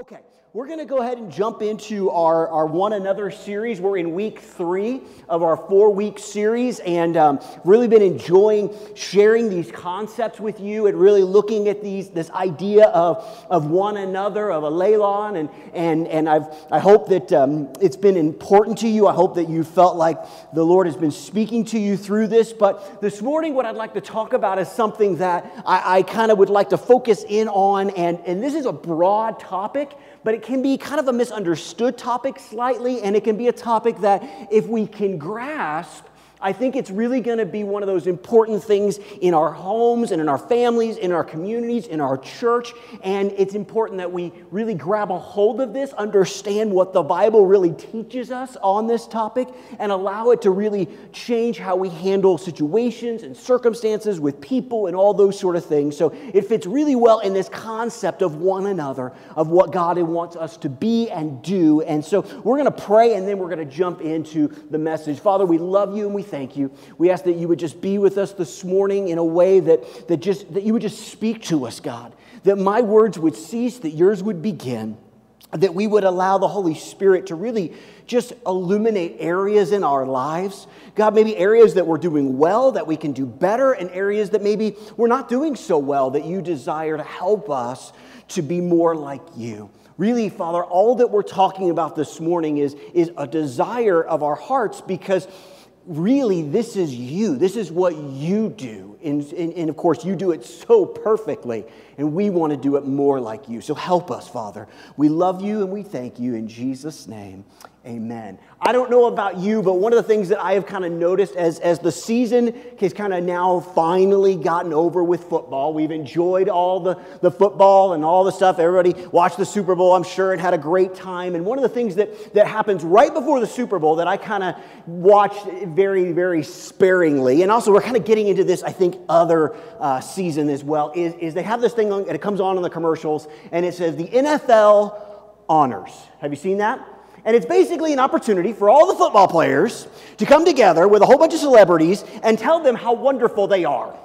Okay, we're going to go ahead and jump into our, our One Another series. We're in week three of our four week series and um, really been enjoying sharing these concepts with you and really looking at these, this idea of, of one another, of allelon. And, and, and I've, I hope that um, it's been important to you. I hope that you felt like the Lord has been speaking to you through this. But this morning, what I'd like to talk about is something that I, I kind of would like to focus in on. And, and this is a broad topic but it can be kind of a misunderstood topic slightly, and it can be a topic that if we can grasp, I think it's really going to be one of those important things in our homes and in our families, in our communities, in our church. And it's important that we really grab a hold of this, understand what the Bible really teaches us on this topic, and allow it to really change how we handle situations and circumstances with people and all those sort of things. So it fits really well in this concept of one another, of what God wants us to be and do. And so we're going to pray and then we're going to jump into the message. Father, we love you and we thank you. We ask that you would just be with us this morning in a way that, that, just, that you would just speak to us, God. That my words would cease, that yours would begin. That we would allow the Holy Spirit to really just illuminate areas in our lives. God, maybe areas that we're doing well, that we can do better, and areas that maybe we're not doing so well, that you desire to help us to be more like you. Really, Father, all that we're talking about this morning is, is a desire of our hearts because really, this is you. This is what you do. And, and, and, of course, you do it so perfectly, and we want to do it more like you. So help us, Father. We love you and we thank you in Jesus' name. Amen. I don't know about you, but one of the things that I have kind of noticed as, as the season has kind of now finally gotten over with football, we've enjoyed all the, the football and all the stuff. Everybody watched the Super Bowl, I'm sure, and had a great time. And one of the things that, that happens right before the Super Bowl that I kind of watched very, very sparingly, and also we're kind of getting into this, I think, other uh, season as well, is, is they have this thing, on, and it comes on in the commercials, and it says the NFL honors. Have you seen that? And it's basically an opportunity for all the football players to come together with a whole bunch of celebrities and tell them how wonderful they are.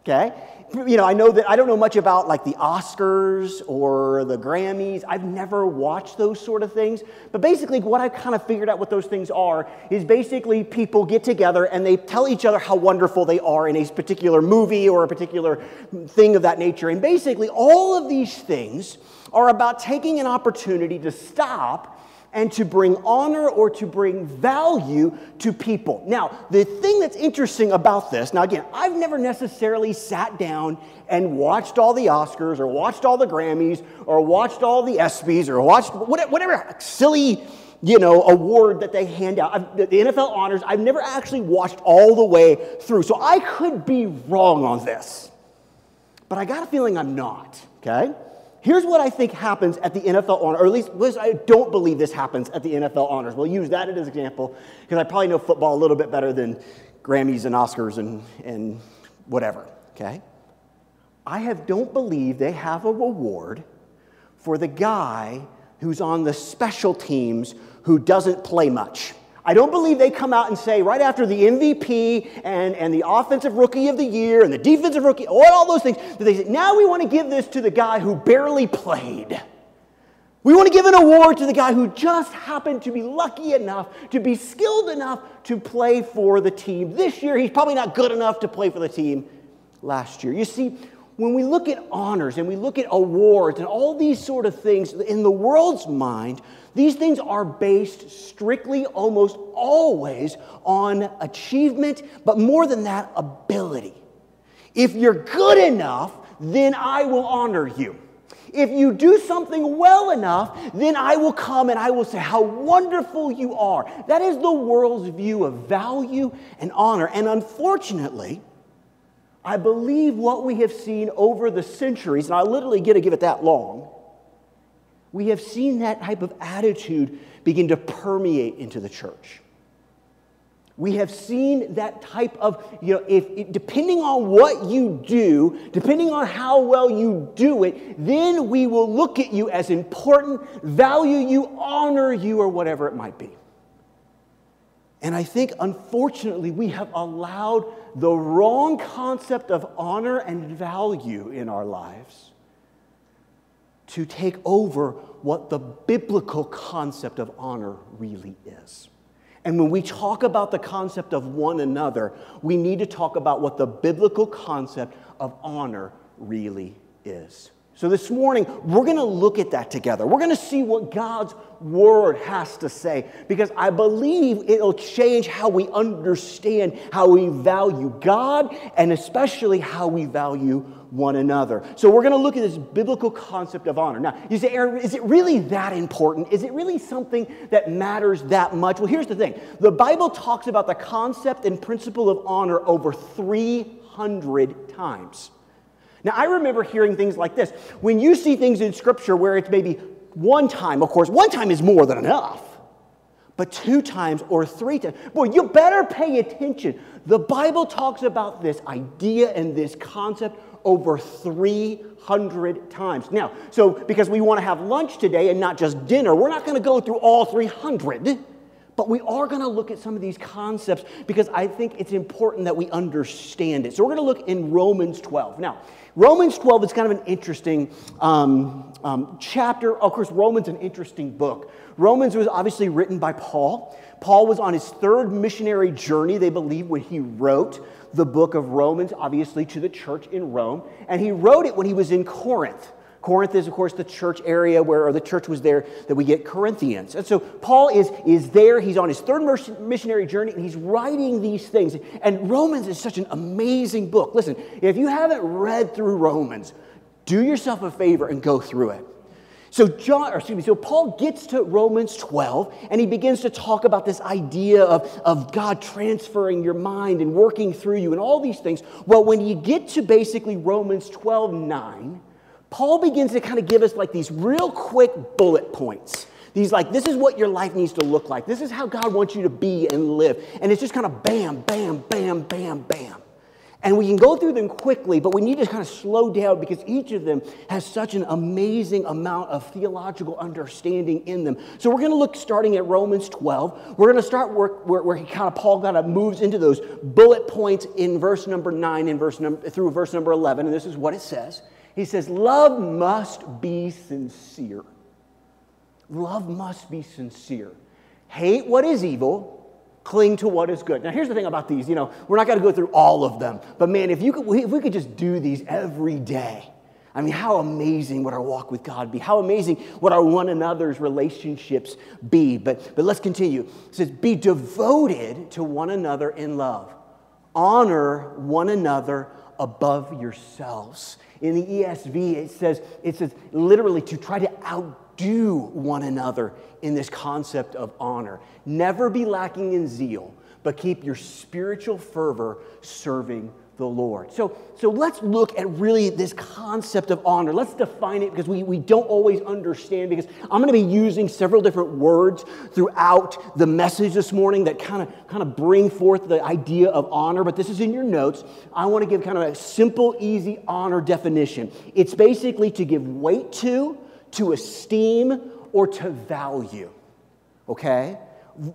Okay? You know, I know that I don't know much about like the Oscars or the Grammys. I've never watched those sort of things. But basically, what I've kind of figured out what those things are is basically people get together and they tell each other how wonderful they are in a particular movie or a particular thing of that nature. And basically, all of these things are about taking an opportunity to stop and to bring honor or to bring value to people. Now, the thing that's interesting about this, now again, I've never necessarily sat down and watched all the Oscars or watched all the Grammys or watched all the ESPYs or watched whatever silly you know, award that they hand out. The NFL honors, I've never actually watched all the way through. So I could be wrong on this. But I got a feeling I'm not, okay? Here's what I think happens at the NFL honors, or at least I don't believe this happens at the NFL honors. We'll use that as an example because I probably know football a little bit better than Grammys and Oscars and, and whatever, okay? I have, don't believe they have a reward for the guy who's on the special teams who doesn't play much. I don't believe they come out and say, right after the MVP and, and the offensive rookie of the year and the defensive rookie, all those things, that they say, now we want to give this to the guy who barely played. We want to give an award to the guy who just happened to be lucky enough, to be skilled enough to play for the team. This year, he's probably not good enough to play for the team last year. You see, when we look at honors and we look at awards and all these sort of things, in the world's mind, these things are based strictly, almost always, on achievement, but more than that, ability. If you're good enough, then I will honor you. If you do something well enough, then I will come and I will say how wonderful you are. That is the world's view of value and honor. And unfortunately, I believe what we have seen over the centuries, and I literally get to give it that long, we have seen that type of attitude begin to permeate into the church. We have seen that type of, you know, if, depending on what you do, depending on how well you do it, then we will look at you as important, value you, honor you, or whatever it might be. And I think, unfortunately, we have allowed the wrong concept of honor and value in our lives to take over what the biblical concept of honor really is. And when we talk about the concept of one another, we need to talk about what the biblical concept of honor really is. So this morning, we're going to look at that together. We're going to see what God's word has to say because I believe it'll change how we understand how we value God and especially how we value one another. So we're going to look at this biblical concept of honor. Now, you say, Aaron, is it really that important? Is it really something that matters that much? Well, here's the thing the Bible talks about the concept and principle of honor over 300 times. Now, I remember hearing things like this. When you see things in Scripture where it's maybe one time, of course, one time is more than enough, but two times or three times, boy, you better pay attention. The Bible talks about this idea and this concept over 300 times. Now, so because we want to have lunch today and not just dinner, we're not going to go through all 300. But we are going to look at some of these concepts because I think it's important that we understand it. So we're going to look in Romans 12. Now, Romans 12 is kind of an interesting um, um, chapter. Of course, Romans an interesting book. Romans was obviously written by Paul. Paul was on his third missionary journey, they believe, when he wrote the book of Romans, obviously, to the church in Rome. And he wrote it when he was in Corinth. Corinth is, of course, the church area where, or the church was there that we get Corinthians. And so Paul is, is there. He's on his third missionary journey and he's writing these things. And Romans is such an amazing book. Listen, if you haven't read through Romans, do yourself a favor and go through it. So John, excuse me, so Paul gets to Romans 12 and he begins to talk about this idea of, of God transferring your mind and working through you and all these things. Well, when you get to basically Romans 12, 9, Paul begins to kind of give us like these real quick bullet points. These like, this is what your life needs to look like. This is how God wants you to be and live. And it's just kind of bam, bam, bam, bam, bam. And we can go through them quickly, but we need to kind of slow down because each of them has such an amazing amount of theological understanding in them. So we're going to look starting at Romans 12. We're going to start work where, where he kind of Paul kind of moves into those bullet points in verse number nine and verse number through verse number 11. And this is what it says. He says, Love must be sincere. Love must be sincere. Hate what is evil, cling to what is good. Now, here's the thing about these. You know, we're not going to go through all of them, but man, if, you could, if we could just do these every day, I mean, how amazing would our walk with God be? How amazing would our one another's relationships be? But, but let's continue. It says, Be devoted to one another in love, honor one another above yourselves. In the ESV, it says, it says literally to try to outdo one another in this concept of honor. Never be lacking in zeal, but keep your spiritual fervor serving the Lord. So, so let's look at really this concept of honor. Let's define it because we, we don't always understand. Because I'm going to be using several different words throughout the message this morning that kind of kind of bring forth the idea of honor. But this is in your notes. I want to give kind of a simple, easy honor definition. It's basically to give weight to, to esteem, or to value. Okay?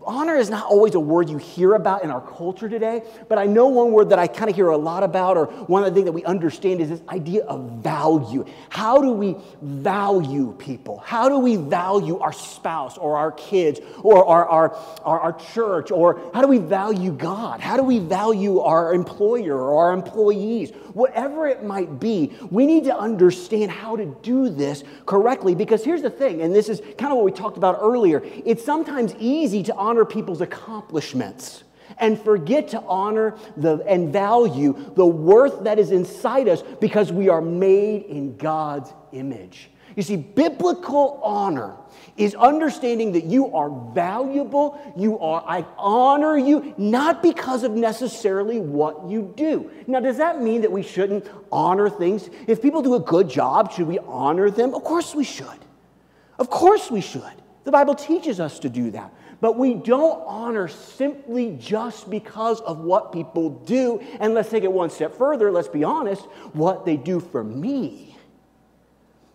Honor is not always a word you hear about in our culture today, but I know one word that I kind of hear a lot about, or one of the things that we understand is this idea of value. How do we value people? How do we value our spouse or our kids or our, our, our, our church? Or how do we value God? How do we value our employer or our employees? Whatever it might be, we need to understand how to do this correctly because here's the thing, and this is kind of what we talked about earlier. It's sometimes easy to to honor people's accomplishments and forget to honor the, and value the worth that is inside us because we are made in God's image. You see, biblical honor is understanding that you are valuable, you are, I honor you, not because of necessarily what you do. Now, does that mean that we shouldn't honor things? If people do a good job, should we honor them? Of course we should. Of course we should. The Bible teaches us to do that. But we don't honor simply just because of what people do. And let's take it one step further. Let's be honest what they do for me.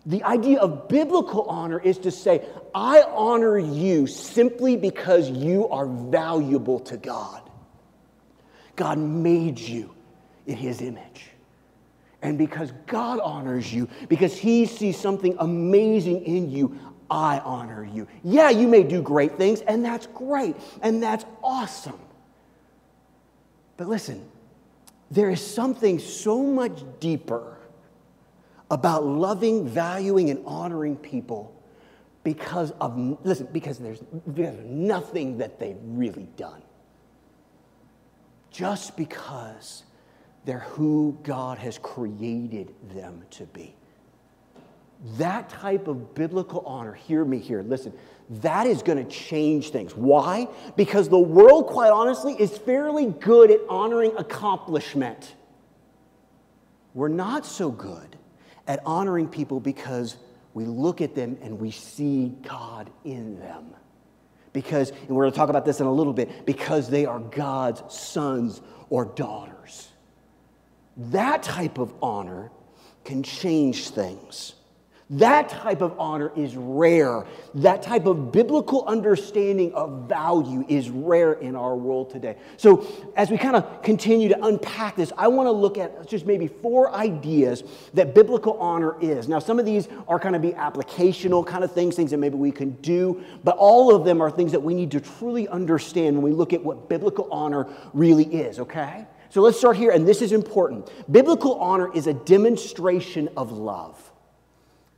The idea of biblical honor is to say, I honor you simply because you are valuable to God. God made you in his image. And because God honors you, because He sees something amazing in you, I honor you. Yeah, you may do great things, and that's great, and that's awesome. But listen, there is something so much deeper about loving, valuing, and honoring people because of, listen, because there's, nothing that they've really done. Just because they're who God has created them to be. That type of biblical honor, hear me here, listen, that is going to change things. Why? Because the world, quite honestly, is fairly good at honoring accomplishment. We're not so good at honoring people because we look at them and we see God in them. Because, and we're going to talk about this in a little bit, because they are God's sons or daughters. That type of honor can change things. That type of honor is rare. That type of biblical understanding of value is rare in our world today. So, as we kind of continue to unpack this, I want to look at just maybe four ideas that biblical honor is. Now, some of these are kind of be applicational kind of things, things that maybe we can do, but all of them are things that we need to truly understand when we look at what biblical honor really is, okay? So, let's start here, and this is important. Biblical honor is a demonstration of love.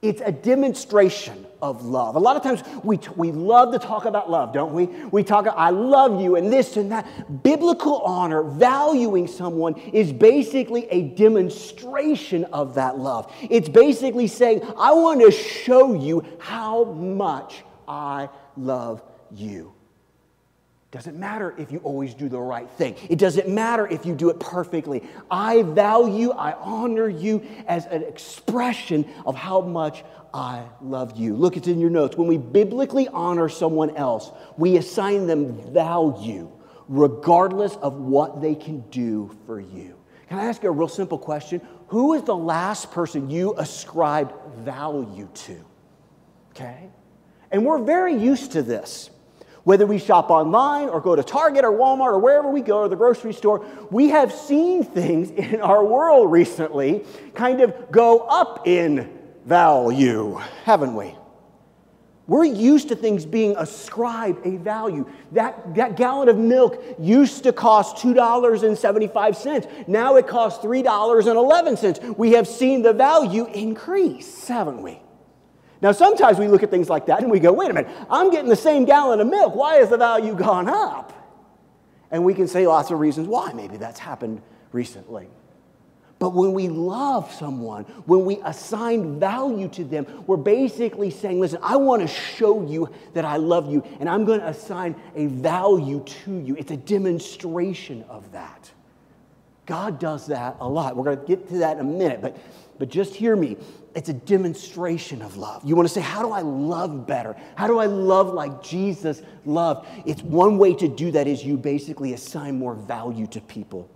It's a demonstration of love. A lot of times we, we love to talk about love, don't we? We talk, I love you, and this and that. Biblical honor, valuing someone, is basically a demonstration of that love. It's basically saying, I want to show you how much I love you. Doesn't matter if you always do the right thing. It doesn't matter if you do it perfectly. I value, I honor you as an expression of how much I love you. Look, it's in your notes. When we biblically honor someone else, we assign them value regardless of what they can do for you. Can I ask you a real simple question? Who is the last person you ascribed value to? Okay? And we're very used to this. Whether we shop online or go to Target or Walmart or wherever we go or the grocery store, we have seen things in our world recently kind of go up in value, haven't we? We're used to things being ascribed a value. That, that gallon of milk used to cost $2.75. Now it costs $3.11. We have seen the value increase, haven't we? Now, sometimes we look at things like that and we go, wait a minute, I'm getting the same gallon of milk. Why has the value gone up? And we can say lots of reasons why. Maybe that's happened recently. But when we love someone, when we assign value to them, we're basically saying, listen, I want to show you that I love you, and I'm going to assign a value to you. It's a demonstration of that. God does that a lot. We're going to get to that in a minute, but, but just hear me it's a demonstration of love. You want to say, How do I love better? How do I love like Jesus loved? It's one way to do that is you basically assign more value to people.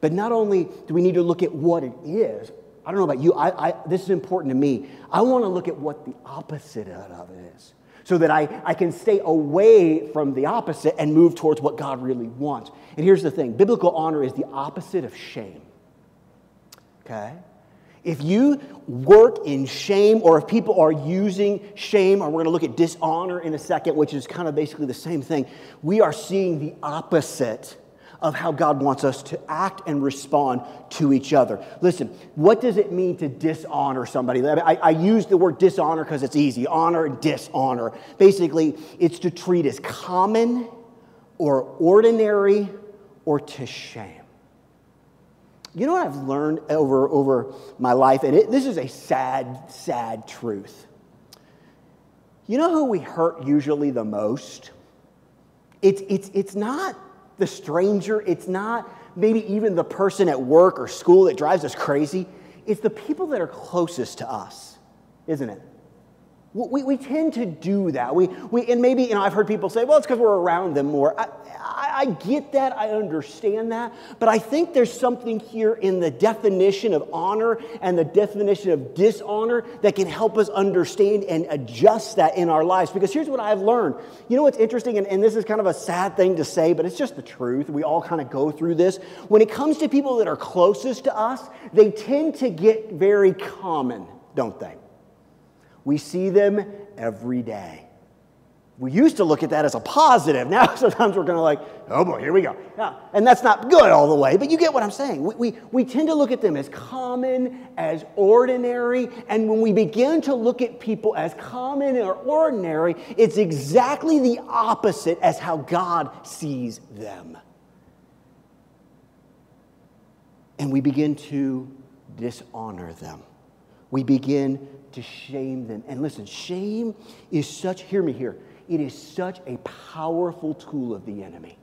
But not only do we need to look at what it is, I don't know about you, I, I, this is important to me. I want to look at what the opposite of it is so that I, I can stay away from the opposite and move towards what God really wants. And here's the thing biblical honor is the opposite of shame. Okay? If you work in shame, or if people are using shame, or we're going to look at dishonor in a second, which is kind of basically the same thing, we are seeing the opposite of how God wants us to act and respond to each other. Listen, what does it mean to dishonor somebody? I, I use the word dishonor because it's easy honor dishonor. Basically, it's to treat as common or ordinary or to shame. You know what I've learned over, over my life? And it, this is a sad, sad truth. You know who we hurt usually the most? It's, it's, it's not the stranger, it's not maybe even the person at work or school that drives us crazy. It's the people that are closest to us, isn't it? We, we tend to do that. We, we, and maybe, you know, I've heard people say, well, it's because we're around them more. I, I, I, get that, I understand that, but I think there's something here in the definition of honor and the definition of dishonor that can help us understand and adjust that in our lives. Because here's what I've learned. You know what's interesting, and, and this is kind of a sad thing to say, but it's just the truth. We all kind of go through this. When it comes to people that are closest to us, they tend to get very common, don't they? We see them every day. We used to look at that as a positive. Now sometimes we're kind of like, oh boy, here we go. Yeah. And that's not good all the way, but you get what I'm saying. We, we, we tend to look at them as common, as ordinary, and when we begin to look at people as common or ordinary, it's exactly the opposite as how God sees them. And we begin to dishonor them. We begin to shame them. And listen, shame is such, hear me here, it is such a powerful tool of the enemy.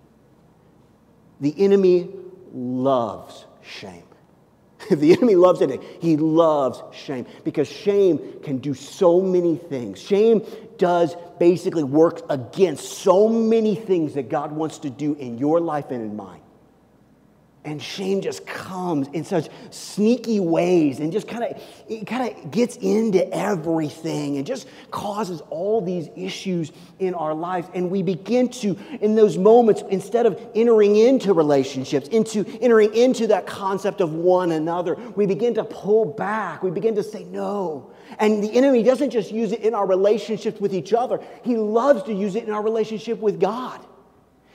The enemy loves shame. The enemy loves it, he loves shame because shame can do so many things. Shame does basically work against so many things that God wants to do in your life and in mine. And shame just comes in such sneaky ways and just kind of it kind of gets into everything and just causes all these issues in our lives. And we begin to, in those moments, instead of entering into relationships, into entering into that concept of one another, we begin to pull back. We begin to say no. And the enemy doesn't just use it in our relationships with each other, he loves to use it in our relationship with God.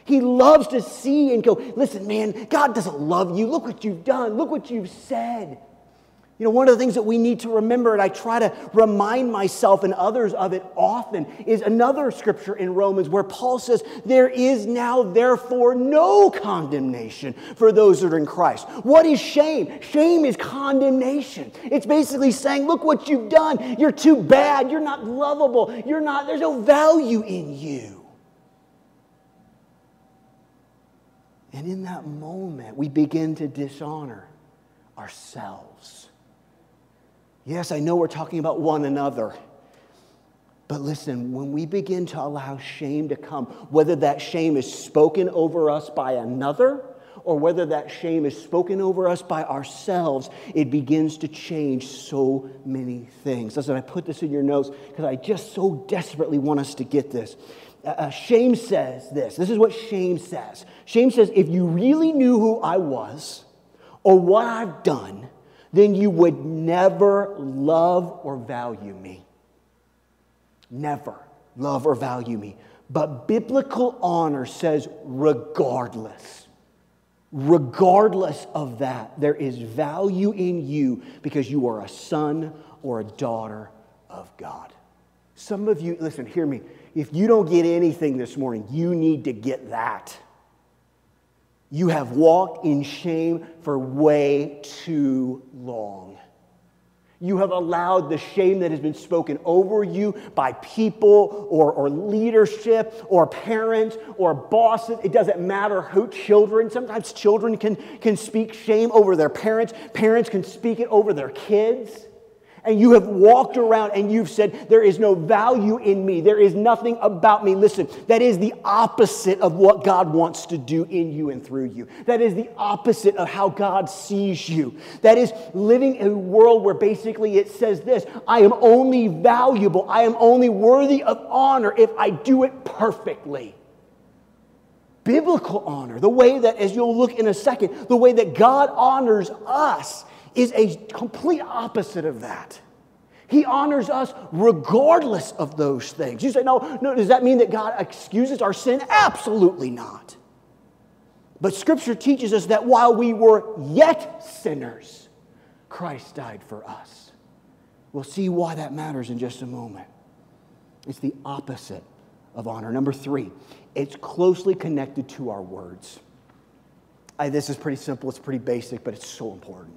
He loves to see and go, listen, man, God doesn't love you. Look what you've done. Look what you've said. You know, one of the things that we need to remember, and I try to remind myself and others of it often, is another scripture in Romans where Paul says, There is now, therefore, no condemnation for those that are in Christ. What is shame? Shame is condemnation. It's basically saying, Look what you've done. You're too bad. You're not lovable. You're not, there's no value in you. And in that moment, we begin to dishonor ourselves. Yes, I know we're talking about one another. But listen, when we begin to allow shame to come, whether that shame is spoken over us by another or whether that shame is spoken over us by ourselves, it begins to change so many things. Listen, I put this in your notes because I just so desperately want us to get this. Uh, uh, shame says this. This is what shame says. Shame says, if you really knew who I was or what I've done, then you would never love or value me. Never love or value me. But biblical honor says, regardless, regardless of that, there is value in you because you are a son or a daughter of God. Some of you, listen, hear me if you don't get anything this morning, you need to get that. You have walked in shame for way too long. You have allowed the shame that has been spoken over you by people or, or leadership or parents or bosses. It doesn't matter who, children. Sometimes children can, can speak shame over their parents, parents can speak it over their kids and you have walked around and you've said, There is no value in me, there is nothing about me. Listen, that is the opposite of what God wants to do in you and through you. That is the opposite of how God sees you. That is living in a world where basically it says this I am only valuable, I am only worthy of honor if I do it perfectly biblical honor, the way that, as you'll look in a second, the way that God honors us is a complete opposite of that. He honors us regardless of those things. You say, no, no, does that mean that God excuses our sin? Absolutely not. But Scripture teaches us that while we were yet sinners, Christ died for us. We'll see why that matters in just a moment. It's the opposite of honor. Number three, it's closely connected to our words. I, this is pretty simple, it's pretty basic, but it's so important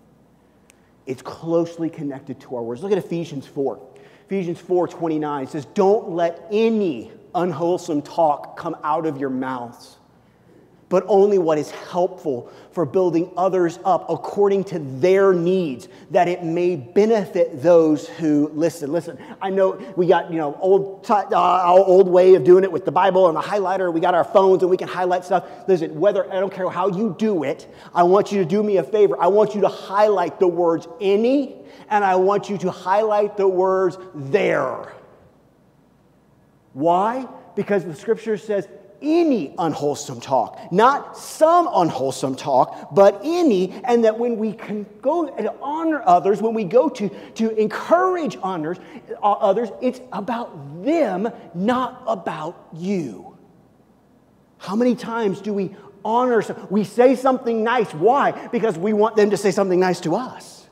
it's closely connected to our words. Look at Ephesians 4. Ephesians 4 29 says, Don't let any unwholesome talk come out of your mouths, but only what is helpful for building others up according to their needs, that it may benefit those who listen. Listen, I know we got, you know, old, uh, old way of doing it with the Bible and the highlighter. We got our phones and we can highlight stuff. Listen, whether, I don't care how you do it, I want you to do me a favor. I want you to highlight the words any, and I want you to highlight the words there. Why? Because the scripture says any unwholesome talk, not some unwholesome talk, but any, and that when we can go and honor others, when we go to, to encourage honors, uh, others, it's about them, not about you. How many times do we honor? We say something nice. Why? Because we want them to say something nice to us.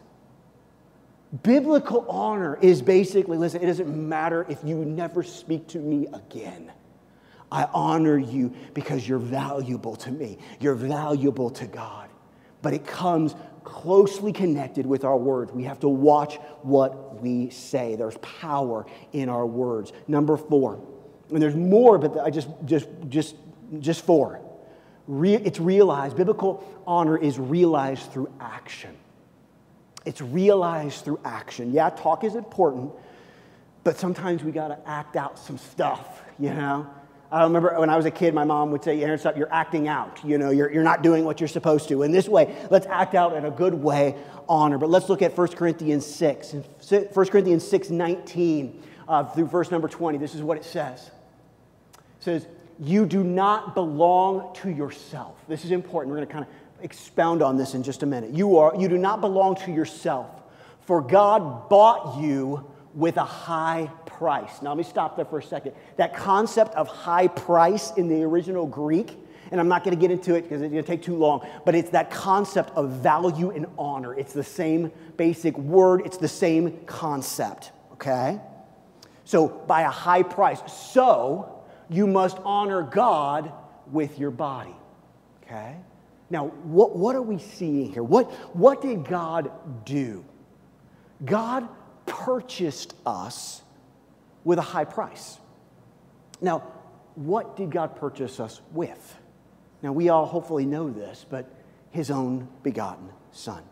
Biblical honor is basically listen, it doesn't matter if you never speak to me again. I honor you because you're valuable to me. You're valuable to God. But it comes closely connected with our words. We have to watch what we say. There's power in our words. Number four, and there's more, but I just just just just four. It's realized. Biblical honor is realized through action. It's realized through action. Yeah, talk is important, but sometimes we got to act out some stuff, you know? I remember when I was a kid, my mom would say, Aaron, stop, you're acting out. You know, you're, you're not doing what you're supposed to. In this way, let's act out in a good way, honor. But let's look at 1 Corinthians 6. 1 Corinthians 6, 19 uh, through verse number 20. This is what it says. It says, you do not belong to yourself. This is important. We're going to kind of expound on this in just a minute. You, are, you do not belong to yourself, for God bought you with a high price. Now, let me stop there for a second. That concept of high price in the original Greek, and I'm not going to get into it because it's going to take too long, but it's that concept of value and honor. It's the same basic word, it's the same concept, okay? So, by a high price. So, you must honor God with your body, okay? Now, what, what are we seeing here? What, what did God do? God purchased us with a high price. Now, what did God purchase us with? Now, we all hopefully know this, but his own begotten son.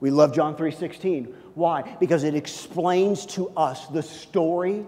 We love John 3:16. Why? Because it explains to us the story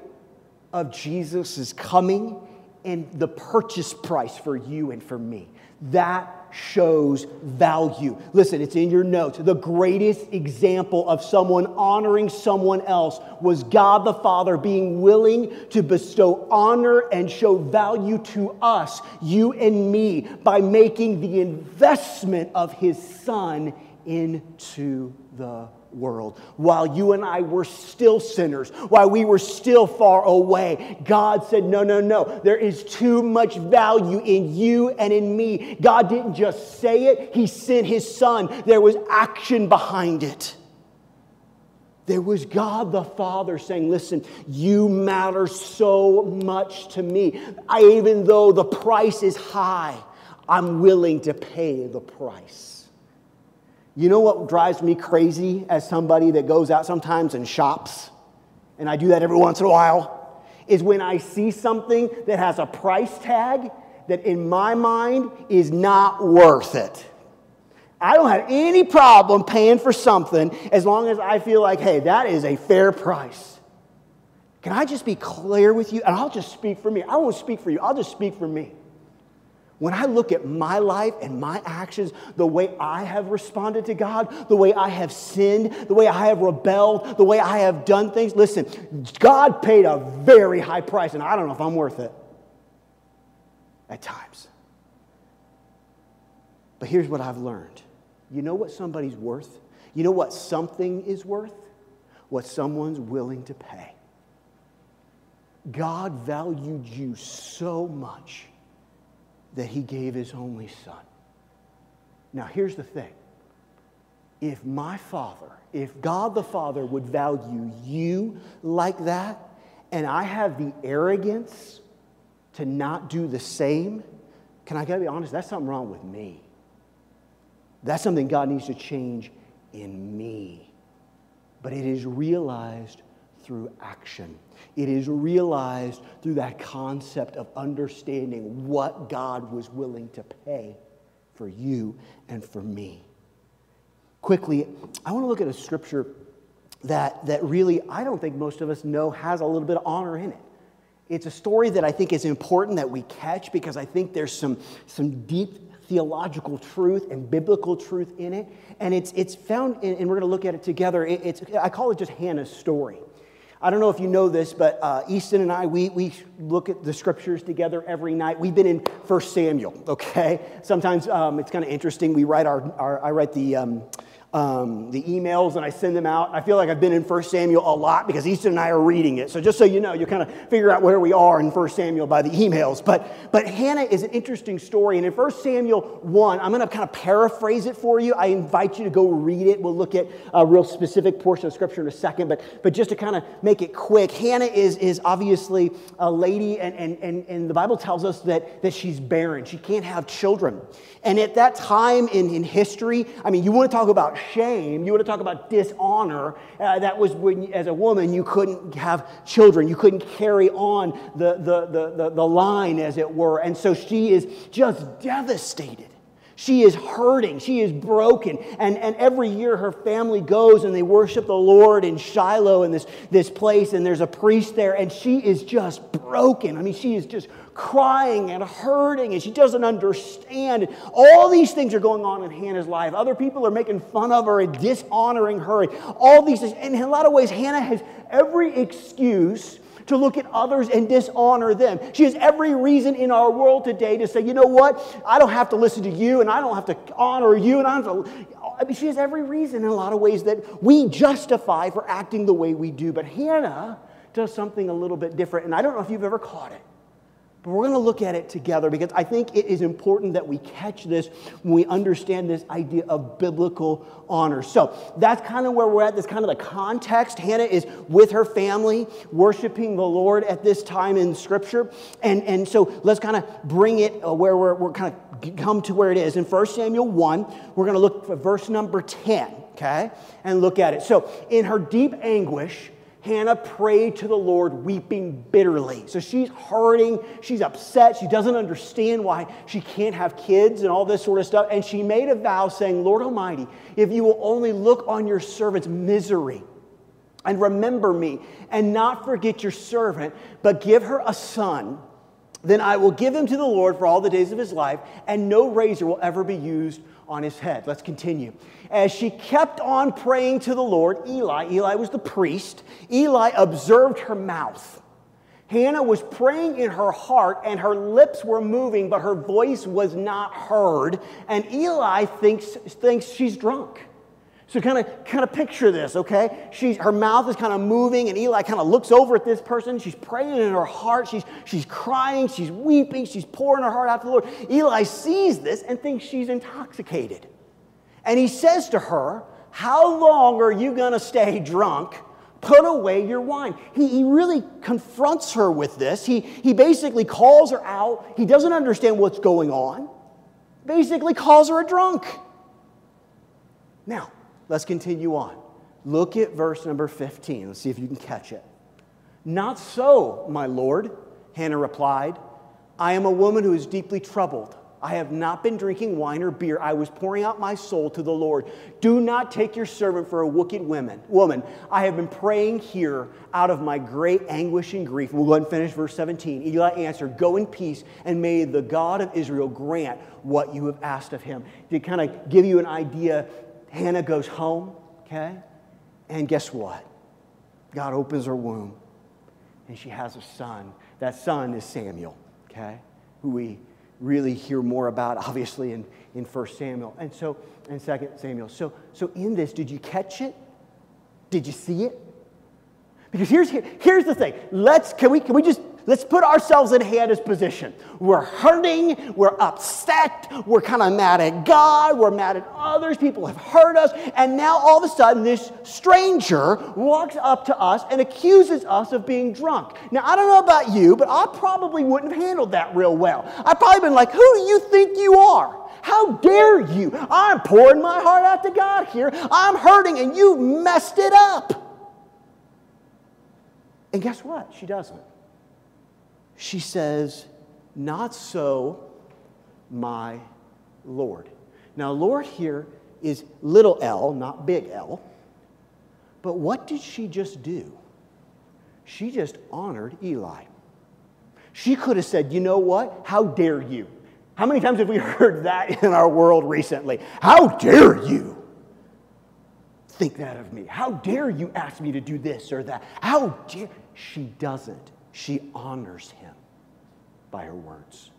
of Jesus' coming and the purchase price for you and for me. That shows value. Listen, it's in your notes. The greatest example of someone honoring someone else was God the Father being willing to bestow honor and show value to us, you and me, by making the investment of his son into the world. While you and I were still sinners, while we were still far away, God said, No, no, no. There is too much value in you and in me. God didn't just say it, He sent His Son. There was action behind it. There was God the Father saying, Listen, you matter so much to me. I, even though the price is high, I'm willing to pay the price. You know what drives me crazy as somebody that goes out sometimes and shops? And I do that every once in a while. Is when I see something that has a price tag that in my mind is not worth it. I don't have any problem paying for something as long as I feel like, hey, that is a fair price. Can I just be clear with you? And I'll just speak for me. I won't speak for you, I'll just speak for me. When I look at my life and my actions, the way I have responded to God, the way I have sinned, the way I have rebelled, the way I have done things, listen, God paid a very high price, and I don't know if I'm worth it at times. But here's what I've learned you know what somebody's worth? You know what something is worth? What someone's willing to pay. God valued you so much that he gave his only son. Now, here's the thing if my father, if God the Father would value you like that, and I have the arrogance to not do the same, can I gotta be honest? That's something wrong with me. That's something God needs to change in me. But it is realized through action. It is realized through that concept of understanding what God was willing to pay for you and for me. Quickly, I want to look at a scripture that, that really I don't think most of us know has a little bit of honor in it. It's a story that I think is important that we catch because I think there's some, some deep theological truth and biblical truth in it. And it's, it's found, in, and we're going to look at it together. It, it's, I call it just Hannah's story. I don't know if you know this, but uh, Easton and I, we, we look at the scriptures together every night. We've been in 1 Samuel, okay? Sometimes um, it's kind of interesting. We write our, our I write the, um, um, the emails and I send them out. I feel like I've been in 1 Samuel a lot because Easton and I are reading it. So just so you know, you kind of figure out where we are in 1 Samuel by the emails. But, but Hannah is an interesting story. And in 1 Samuel 1, I'm going to kind of paraphrase it for you. I invite you to go read it. We'll look at a real specific portion of scripture in a second. But, but just to kind of make it quick, Hannah is, is obviously a lady, and, and, and, and the Bible tells us that, that she's barren. She can't have children. And at that time in, in history, I mean, you want to talk about shame, you want to talk about dishonor. Uh, that was when, as a woman, you couldn't have children, you couldn't carry on the, the, the, the, the line, as it were. And so she is just devastated. She is hurting. She is broken. And, and every year her family goes and they worship the Lord in Shiloh in this, this place, and there's a priest there, and she is just broken. I mean, she is just crying and hurting and she doesn't understand. All these things are going on in Hannah's life. Other people are making fun of her and dishonoring her. All these things. And in a lot of ways, Hannah has every excuse to look at others and dishonor them. She has every reason in our world today to say, you know what? I don't have to listen to you and I don't have to honor you and I don't have to. I mean, she has every reason in a lot of ways that we justify for acting the way we do. But Hannah does something a little bit different. And I don't know if you've ever caught it. But we're going to look at it together because I think it is important that we catch this when we understand this idea of biblical honor. So that's kind of where we're at. That's kind of the context. Hannah is with her family, worshiping the Lord at this time in Scripture. And, and so let's kind of bring it uh, where we're, we're kind of come to where it is. In 1 Samuel 1, we're going to look for verse number 10, okay? And look at it. So in her deep anguish, Hannah prayed to the Lord, weeping bitterly. So she's hurting, she's upset, she doesn't understand why she can't have kids and all this sort of stuff. And she made a vow saying, Lord Almighty, if you will only look on your servant's misery and remember me and not forget your servant, but give her a son, then I will give him to the Lord for all the days of his life, and no razor will ever be used on his head. Let's continue. As she kept on praying to the Lord, Eli, Eli was the priest, Eli observed her mouth. Hannah was praying in her heart and her lips were moving, but her voice was not heard. And Eli thinks, thinks she's drunk. So kind of kind of picture this, okay? She's her mouth is kind of moving, and Eli kind of looks over at this person. She's praying in her heart. She's she's crying. She's weeping. She's pouring her heart out to the Lord. Eli sees this and thinks she's intoxicated, and he says to her, "How long are you going to stay drunk?" Put away your wine. He, he really confronts her with this. He, he basically calls her out. He doesn't understand what's going on. Basically, calls her a drunk. Now, Let's continue on. Look at verse number 15. Let's see if you can catch it. Not so, my Lord, Hannah replied. I am a woman who is deeply troubled. I have not been drinking wine or beer. I was pouring out my soul to the Lord. Do not take your servant for a wicked woman. Woman, I have been praying here out of my great anguish and grief. We'll go ahead and finish verse 17. Eli answered, Go in peace, and may the God of Israel grant what you have asked of him. To kind of give you an idea Hannah goes home, okay? And guess what? God opens her womb and she has a son. That son is Samuel, okay? Who we really hear more about, obviously, in, in 1 Samuel and so and 2 Samuel. So, so in this, did you catch it? Did you see it? Because here's, here's the thing. Let's, can we, can we just Let's put ourselves in Hannah's position. We're hurting, we're upset, we're kind of mad at God, we're mad at others, people have hurt us, and now all of a sudden this stranger walks up to us and accuses us of being drunk. Now, I don't know about you, but I probably wouldn't have handled that real well. I'd probably been like, Who do you think you are? How dare you? I'm pouring my heart out to God here. I'm hurting, and you messed it up. And guess what? She doesn't she says, Not so, my Lord. Now, Lord here is little l, not big L. But what did she just do? She just honored Eli. She could have said, You know what? How dare you? How many times have we heard that in our world recently? How dare you think that of me? How dare you ask me to do this or that? How dare. She doesn't. She honors him by her words.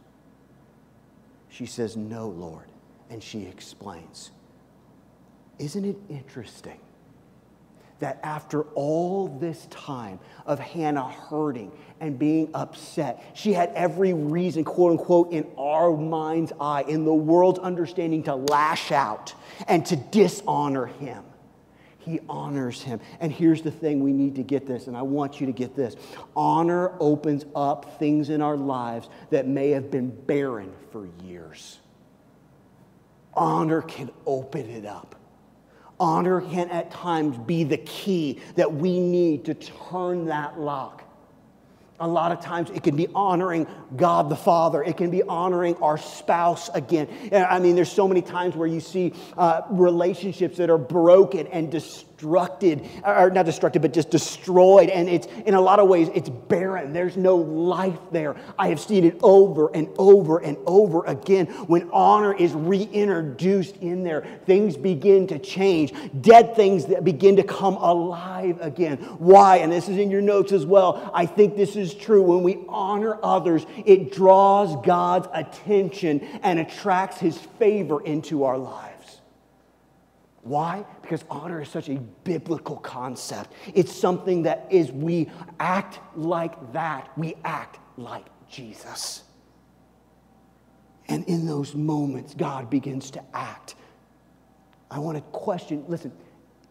She says, No, Lord. And she explains. Isn't it interesting that after all this time of Hannah hurting and being upset, she had every reason, quote unquote, in our mind's eye, in the world's understanding, to lash out and to dishonor him? He honors him. And here's the thing we need to get this, and I want you to get this. Honor opens up things in our lives that may have been barren for years. Honor can open it up. Honor can at times be the key that we need to turn that lock. A lot of times it can be honoring God the Father. It can be honoring our spouse again. I mean, there's so many times where you see uh, relationships that are broken and destroyed destructed, or not destructed, but just destroyed. And it's in a lot of ways, it's barren. There's no life there. I have seen it over and over and over again. When honor is reintroduced in there, things begin to change. Dead things that begin to come alive again. Why? And this is in your notes as well. I think this is true. When we honor others, it draws God's attention and attracts his favor into our lives. Why? Because honor is such a biblical concept. It's something that is we act like that, we act like Jesus. And in those moments, God begins to act. I want to question listen,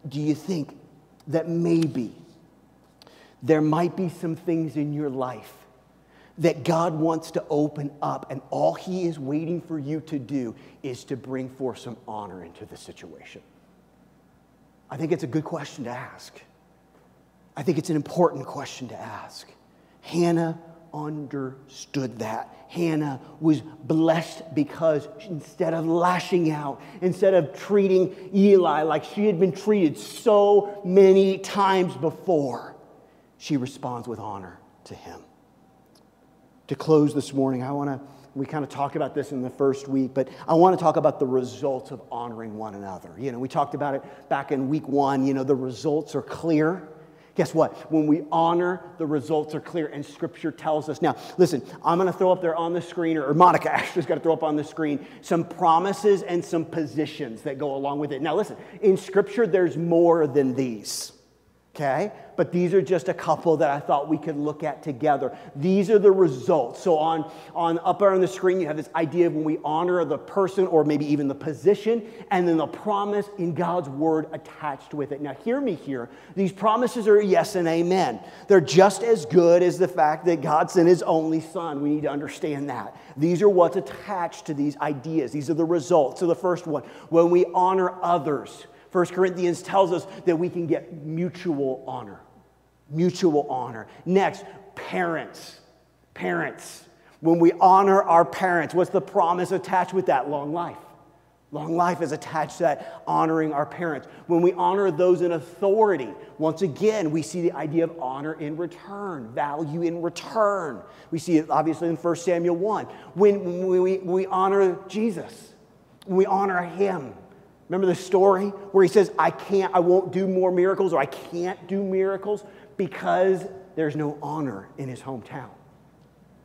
do you think that maybe there might be some things in your life that God wants to open up, and all He is waiting for you to do is to bring forth some honor into the situation? I think it's a good question to ask. I think it's an important question to ask. Hannah understood that. Hannah was blessed because instead of lashing out, instead of treating Eli like she had been treated so many times before, she responds with honor to him. To close this morning, I want to we kind of talked about this in the first week, but I want to talk about the results of honoring one another. You know, we talked about it back in week one. You know, the results are clear. Guess what? When we honor, the results are clear, and Scripture tells us. Now, listen, I'm going to throw up there on the screen, or Monica actually has got to throw up on the screen some promises and some positions that go along with it. Now, listen, in Scripture, there's more than these okay? But these are just a couple that I thought we could look at together. These are the results. So on, on up on the screen, you have this idea of when we honor the person or maybe even the position, and then the promise in God's word attached with it. Now, hear me here. These promises are yes and amen. They're just as good as the fact that God sent his only son. We need to understand that. These are what's attached to these ideas. These are the results. So the first one, when we honor others, 1 Corinthians tells us that we can get mutual honor. Mutual honor. Next, parents. Parents. When we honor our parents, what's the promise attached with that? Long life. Long life is attached to that honoring our parents. When we honor those in authority, once again, we see the idea of honor in return, value in return. We see it obviously in 1 Samuel 1. When we, we honor Jesus, we honor Him, Remember the story where he says, I can't, I won't do more miracles or I can't do miracles because there's no honor in his hometown.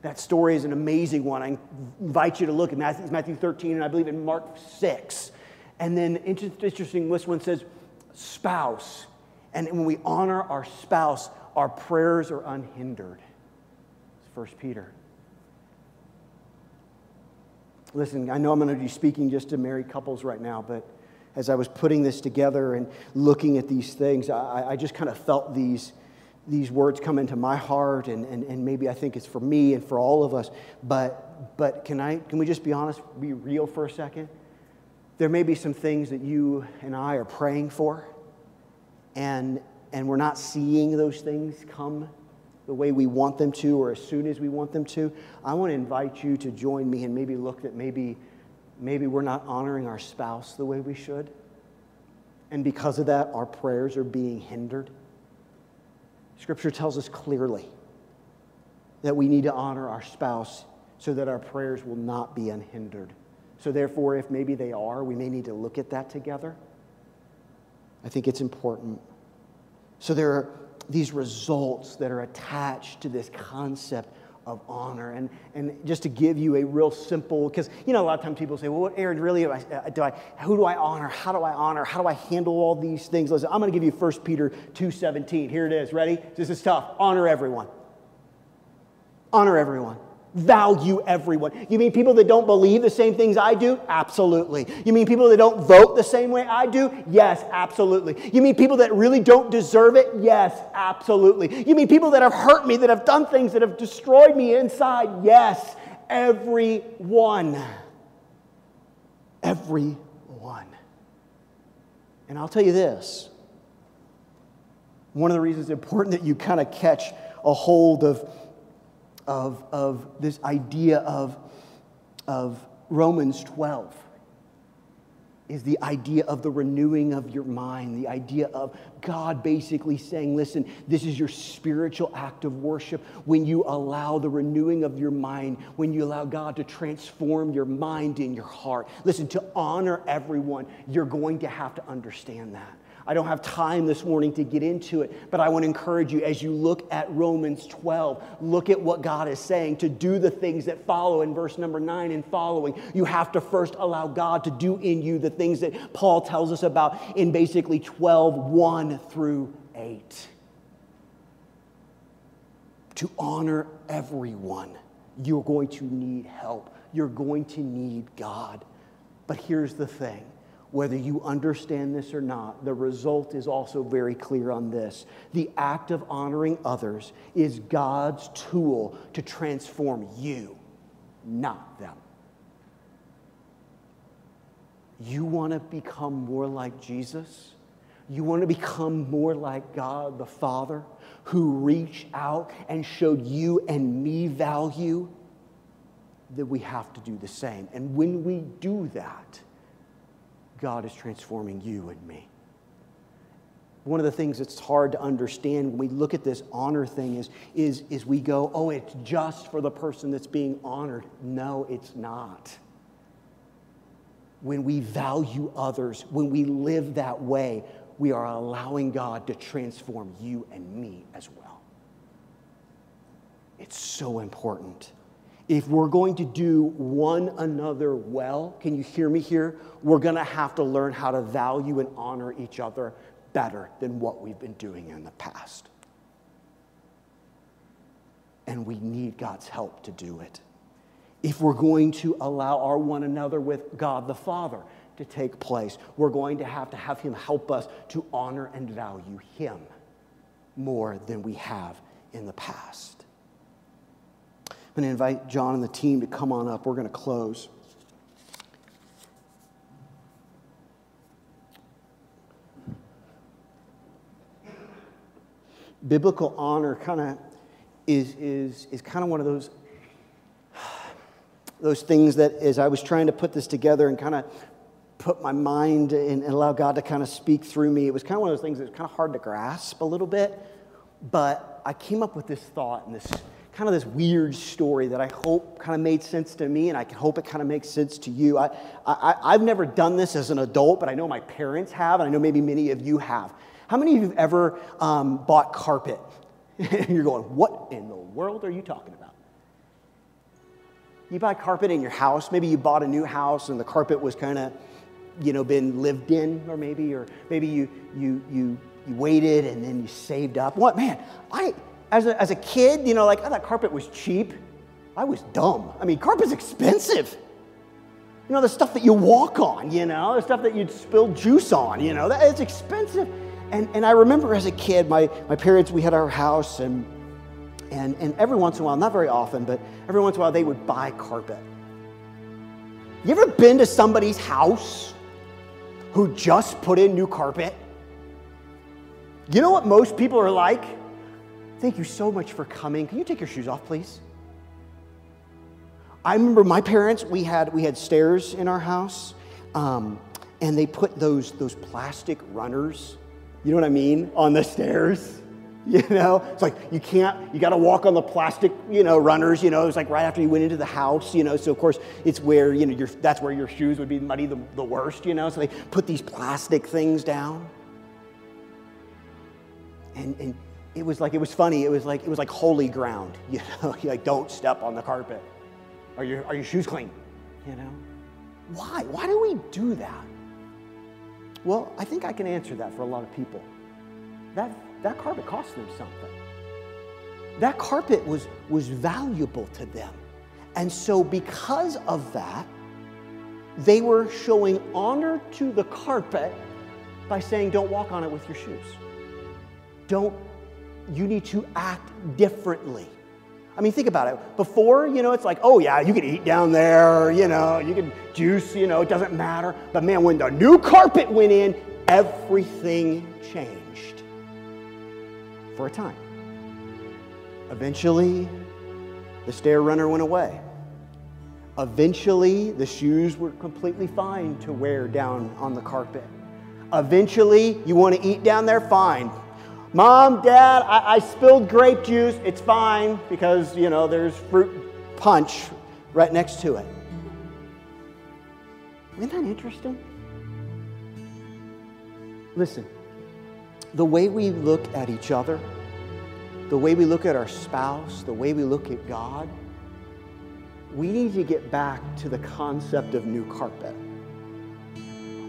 That story is an amazing one. I invite you to look at Matthew, Matthew 13 and I believe in Mark 6. And then interesting, this one says spouse. And when we honor our spouse, our prayers are unhindered. It's First Peter. Listen, I know I'm going to be speaking just to married couples right now, but as I was putting this together and looking at these things, I, I just kind of felt these, these words come into my heart, and, and, and maybe I think it's for me and for all of us. But, but can, I, can we just be honest, be real for a second? There may be some things that you and I are praying for, and, and we're not seeing those things come the way we want them to or as soon as we want them to. I want to invite you to join me and maybe look at maybe maybe we're not honoring our spouse the way we should. And because of that, our prayers are being hindered. Scripture tells us clearly that we need to honor our spouse so that our prayers will not be unhindered. So, therefore, if maybe they are, we may need to look at that together. I think it's important. So, there are these results that are attached to this concept of honor. And, and just to give you a real simple, because you know, a lot of times people say, well, what Aaron, really, do I, uh, do I, who do I honor? How do I honor? How do I handle all these things? Listen, I'm going to give you 1 Peter 2.17. Here it is. Ready? This is tough. Honor everyone. Honor everyone value everyone. You mean people that don't believe the same things I do? Absolutely. You mean people that don't vote the same way I do? Yes, absolutely. You mean people that really don't deserve it? Yes, absolutely. You mean people that have hurt me, that have done things that have destroyed me inside? Yes, everyone. Everyone. And I'll tell you this one of the reasons it's important that you kind of catch a hold of of, of this idea of, of Romans 12 is the idea of the renewing of your mind, the idea of God basically saying, listen, this is your spiritual act of worship when you allow the renewing of your mind, when you allow God to transform your mind and your heart. Listen, to honor everyone, you're going to have to understand that. I don't have time this morning to get into it, but I want to encourage you as you look at Romans 12, look at what God is saying to do the things that follow in verse number 9 and following. You have to first allow God to do in you the things that Paul tells us about in basically 12 1 through 8. To honor everyone, you're going to need help. You're going to need God. But here's the thing whether you understand this or not, the result is also very clear on this. The act of honoring others is God's tool to transform you, not them. You want to become more like Jesus? You want to become more like God the Father, who reached out and showed you and me value? That we have to do the same. And when we do that, God is transforming you and me. One of the things that's hard to understand when we look at this honor thing is, is, is we go, oh, it's just for the person that's being honored. No, it's not. When we value others, when we live that way, we are allowing God to transform you and me as well. It's so important if we're going to do one another well, can you hear me here? We're going to have to learn how to value and honor each other better than what we've been doing in the past. And we need God's help to do it. If we're going to allow our one another with God the Father to take place, we're going to have to have Him help us to honor and value Him more than we have in the past. I'm going to invite John and the team to come on up. We're going to close. Biblical honor kind of is, is, is kind of one of those, those things that as I was trying to put this together and kind of put my mind and, and allow God to kind of speak through me, it was kind of one of those things that was kind of hard to grasp a little bit. But I came up with this thought and this kind of this weird story that I hope kind of made sense to me, and I hope it kind of makes sense to you. I, I, I've never done this as an adult, but I know my parents have, and I know maybe many of you have. How many of you have ever um, bought carpet? You're going, what in the world are you talking about? You buy carpet in your house. Maybe you bought a new house and the carpet was kind of, you know, been lived in, or maybe, or maybe you you you you waited and then you saved up. What man? I as a, as a kid, you know, like, thought carpet was cheap. I was dumb. I mean, carpet's expensive. You know, the stuff that you walk on, you know, the stuff that you'd spill juice on, you know, that, it's expensive. And, and I remember as a kid, my, my parents, we had our house, and, and, and every once in a while, not very often, but every once in a while, they would buy carpet. You ever been to somebody's house who just put in new carpet? You know what most people are like? Thank you so much for coming. Can you take your shoes off, please? I remember my parents, we had, we had stairs in our house, um, and they put those, those plastic runners, you know what I mean, on the stairs. You know, it's like you can't, you got to walk on the plastic, you know, runners, you know, it's like right after you went into the house, you know, so of course it's where, you know, your, that's where your shoes would be muddy the, the worst, you know, so they put these plastic things down. And, and it was like, it was funny, it was like, it was like holy ground, you know, you like don't step on the carpet. Are your, are your shoes clean? You know? Why? Why do we do that? Well, I think I can answer that for a lot of people. That that carpet cost them something. That carpet was, was valuable to them. And so, because of that, they were showing honor to the carpet by saying, Don't walk on it with your shoes. Don't, you need to act differently. I mean, think about it. Before, you know, it's like, oh, yeah, you can eat down there, you know, you can juice, you know, it doesn't matter. But man, when the new carpet went in, everything changed for a time. Eventually, the stair runner went away. Eventually, the shoes were completely fine to wear down on the carpet. Eventually, you want to eat down there? Fine. Mom, Dad, I, I, spilled grape juice. It's fine because, you know, there's fruit punch right next to it. Isn't that interesting? Listen, the way we look at each other, the way we look at our spouse, the way we look at God, we need to get back to the concept of new carpet.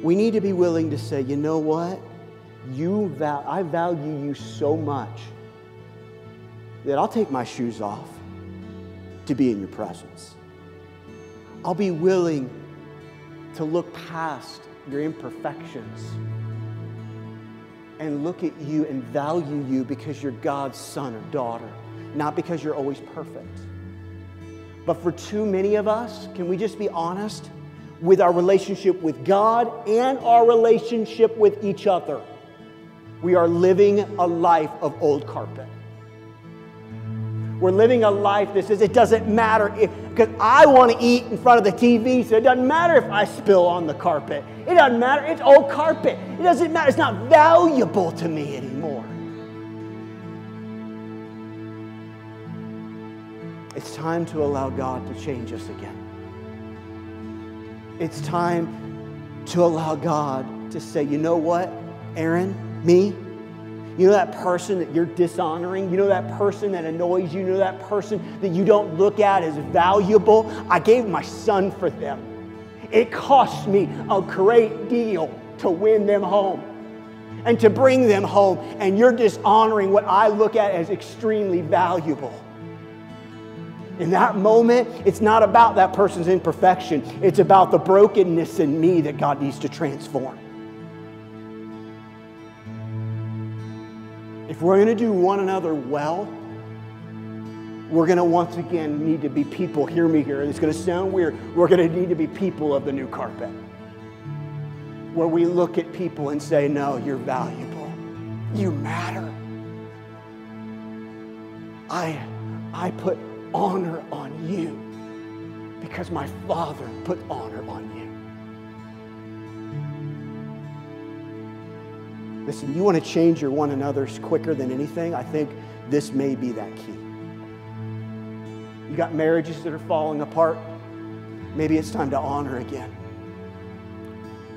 We need to be willing to say, you know what? You val- I value you so much that I'll take my shoes off to be in your presence. I'll be willing to look past your imperfections and look at you and value you because you're God's son or daughter, not because you're always perfect. But for too many of us, can we just be honest with our relationship with God and our relationship with each other? We are living a life of old carpet. We're living a life that says it doesn't matter because I want to eat in front of the TV, so it doesn't matter if I spill on the carpet. It doesn't matter. It's old carpet. It doesn't matter. It's not valuable to me anymore. It's time to allow God to change us again. It's time to allow God to say, you know what, Aaron, me, you know that person that you're dishonoring? You know that person that annoys you? You know that person that you don't look at as valuable? I gave my son for them. It cost me a great deal to win them home and to bring them home, and you're dishonoring what I look at as extremely valuable. In that moment, it's not about that person's imperfection, it's about the brokenness in me that God needs to transform. If we're going to do one another well, we're going to once again need to be people. Hear me here. It's going to sound weird. We're going to need to be people of the new carpet. Where we look at people and say, No, you're valuable. You matter. I, I put honor on you because my Father put honor Listen, you want to change your one another's quicker than anything? I think this may be that key. You got marriages that are falling apart. Maybe it's time to honor again.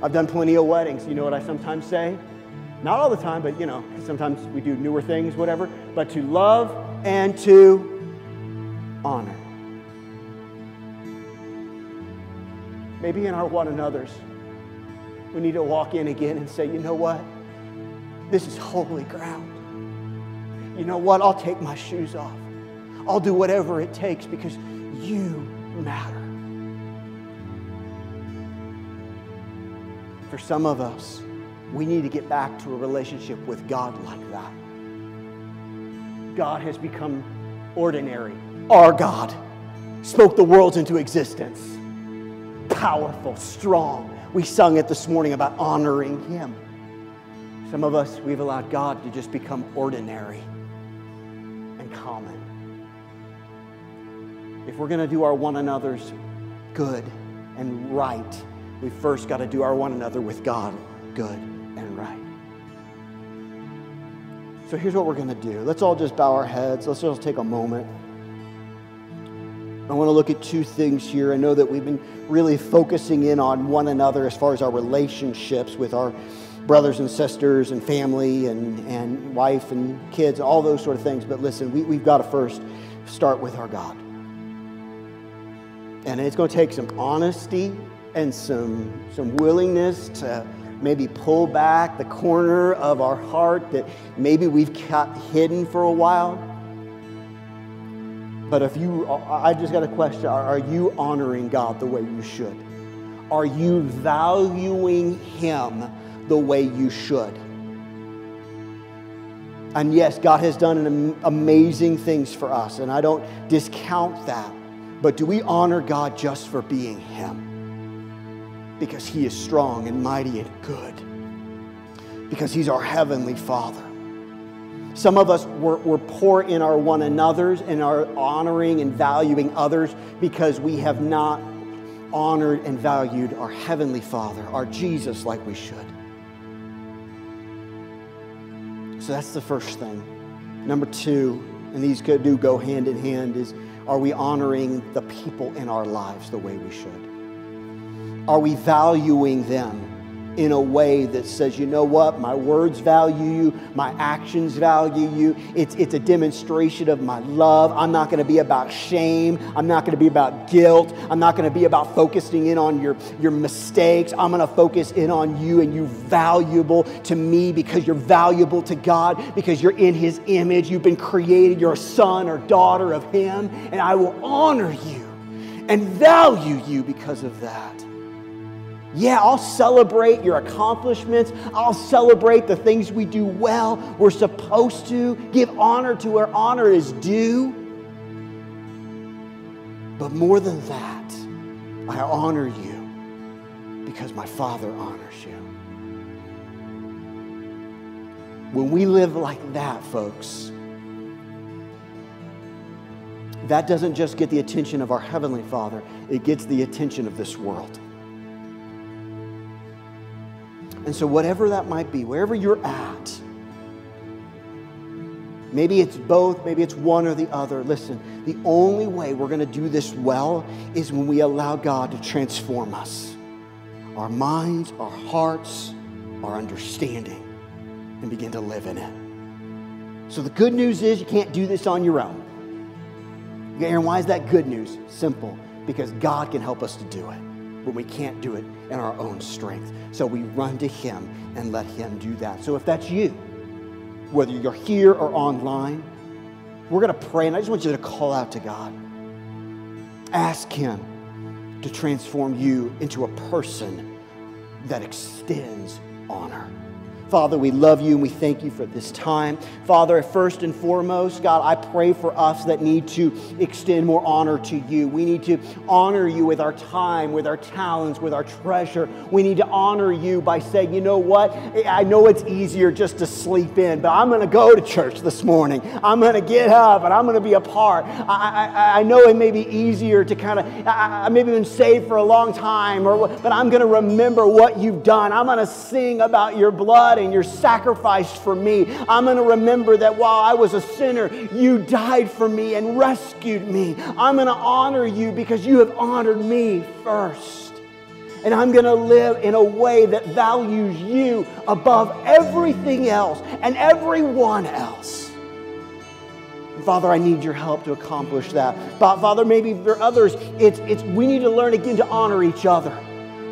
I've done plenty of weddings. You know what I sometimes say? Not all the time, but you know, sometimes we do newer things, whatever. But to love and to honor. Maybe in our one another's, we need to walk in again and say, you know what? This is holy ground. You know what? I'll take my shoes off. I'll do whatever it takes because you matter. For some of us, we need to get back to a relationship with God like that. God has become ordinary. Our God spoke the worlds into existence. Powerful, strong. We sung it this morning about honoring Him. Some of us, we've allowed God to just become ordinary and common. if we're going to do our one another's good and right, we first got to do our one another with God good and right. So here's what we're going to do. Let's all just bow our heads. Let's just take a moment. I want to look at two things here. I know that we've been really focusing in on one another as far as our relationships with our brothers and sisters and family and, and wife and kids, all those sort of things. But listen, we, we've got to first start with our God. And it's going to take some honesty and some, some willingness to maybe pull back the corner of our heart that maybe we've kept hidden for a while but if you, I just got a question are you honoring God the way you should? Are you valuing Him the way you should? And yes, God has done amazing things for us, and I don't discount that. But do we honor God just for being Him? Because He is strong and mighty and good. Because He's our Heavenly Father. Some of us were, were poor in our one another's and are honoring and valuing others because we have not honored and valued our Heavenly Father, our Jesus, like we should. So that's the first thing. Number two, and these do go hand in hand, is are we honoring the people in our lives the way we should? Are we valuing them in a way that says, you know what, my words value you, my actions value you. It's, it's a demonstration of my love. I'm not going to be about shame. I'm not going to be about guilt. I'm not going to be about focusing in on your, your mistakes. I'm going to focus in on you and you valuable to me because you're valuable to God, because you're in His image. You've been created. You're a son or daughter of Him, and I will honor you and value you because of that. Yeah, I'll celebrate your accomplishments. I'll celebrate the things we do well. We're supposed to give honor to where honor is due. But more than that, I honor you because my Father honors you. When we live like that, folks, that doesn't just get the attention of our Heavenly Father, it gets the attention of this world. And so, whatever that might be, wherever you're at, maybe it's both, maybe it's one or the other. Listen, the only way we're going to do this well is when we allow God to transform us our minds, our hearts, our understanding, and begin to live in it. So, the good news is you can't do this on your own. Aaron, why is that good news? Simple, because God can help us to do it when we can't do it in our own strength. So we run to Him and let Him do that. So if that's you, whether you're here or online, we're going to pray, and I just want you to call out to God. Ask Him to transform you into a person that extends honor. Father, we love you and we thank you for this time. Father, first and foremost, God, I pray for us that need to extend more honor to you. We need to honor you with our time, with our talents, with our treasure. We need to honor you by saying, you know what? I know it's easier just to sleep in, but I'm going to go to church this morning. I'm going to get up and I'm going to be a part. I, I, I know it may be easier to kind of, I, I maybe been saved for a long time, or, but I'm going to remember what you've done. I'm going to sing about your blood blood and your sacrifice for me. I'm going to remember that while I was a sinner, you died for me and rescued me. I'm going to honor you because you have honored me first. And I'm going to live in a way that values you above everything else and everyone else. Father, I need your help to accomplish that. But Father, maybe for others, it's, it's we need to learn again to honor each other.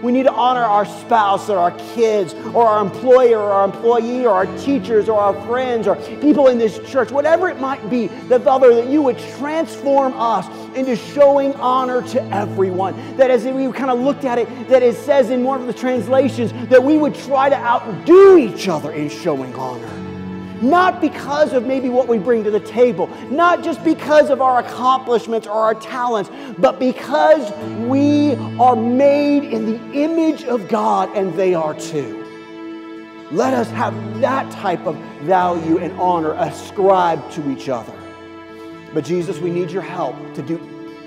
We need to honor our spouse or our kids or our employer or our employee or our teachers or our friends or people in this church, whatever it might be, that Father, that you would transform us into showing honor to everyone. That as we kind of looked at it, that it says in one of the translations that we would try to outdo each other in showing honor not because of maybe what we bring to the table, not just because of our accomplishments or our talents, but because we are made in the image of God and they are too. Let us have that type of value and honor ascribed to each other. But Jesus, we need your help to do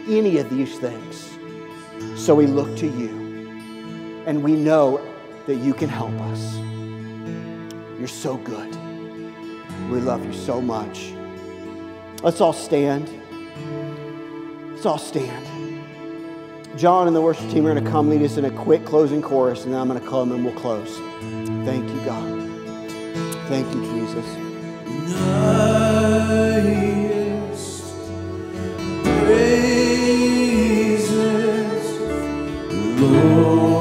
any of these things. So we look to you and we know that you can help us. You're so good. We love you so much. Let's all stand. Let's all stand. John and the worship team are going to come lead us in a quick closing chorus, and then I'm going to come and we'll close. Thank you, God. Thank you, Jesus. Praises, Lord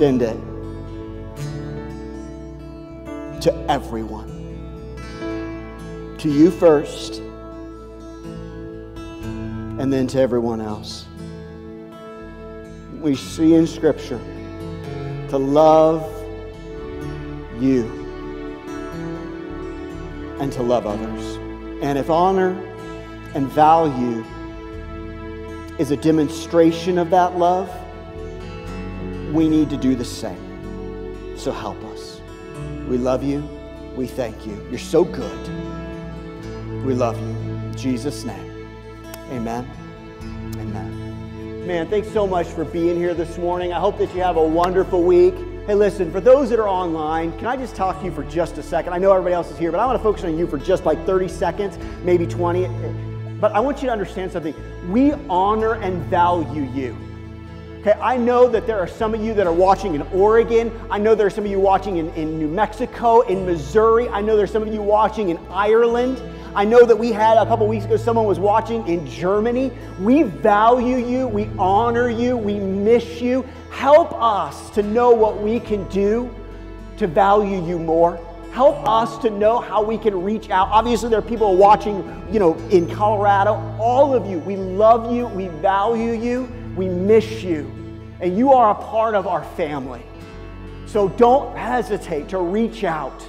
it to everyone. To you first, and then to everyone else we see in Scripture to love you and to love others. And if honor and value is a demonstration of that love, we need to do the same. So help us. We love you. We thank you. You're so good. We love you. In Jesus' name. Amen. Amen. Man, thanks so much for being here this morning. I hope that you have a wonderful week. Hey, listen, for those that are online, can I just talk to you for just a second? I know everybody else is here, but I want to focus on you for just like 30 seconds, maybe 20. But I want you to understand something. We honor and value you. Okay, I know that there are some of you that are watching in Oregon. I know there are some of you watching in, in New Mexico, in Missouri. I know there's some of you watching in Ireland. I know that we had a couple weeks ago, someone was watching in Germany. We value you, we honor you, we miss you. Help us to know what we can do to value you more. Help us to know how we can reach out. Obviously, there are people watching, you know, in Colorado. All of you, we love you, we value you, we miss you, and you are a part of our family. So don't hesitate to reach out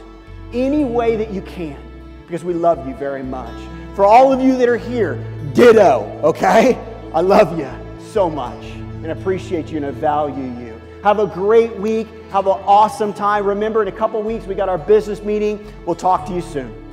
any way that you can because we love you very much. For all of you that are here, ditto, okay? I love you so much and appreciate you and I value you. Have a great week. Have an awesome time. Remember, in a couple weeks, we got our business meeting. We'll talk to you soon.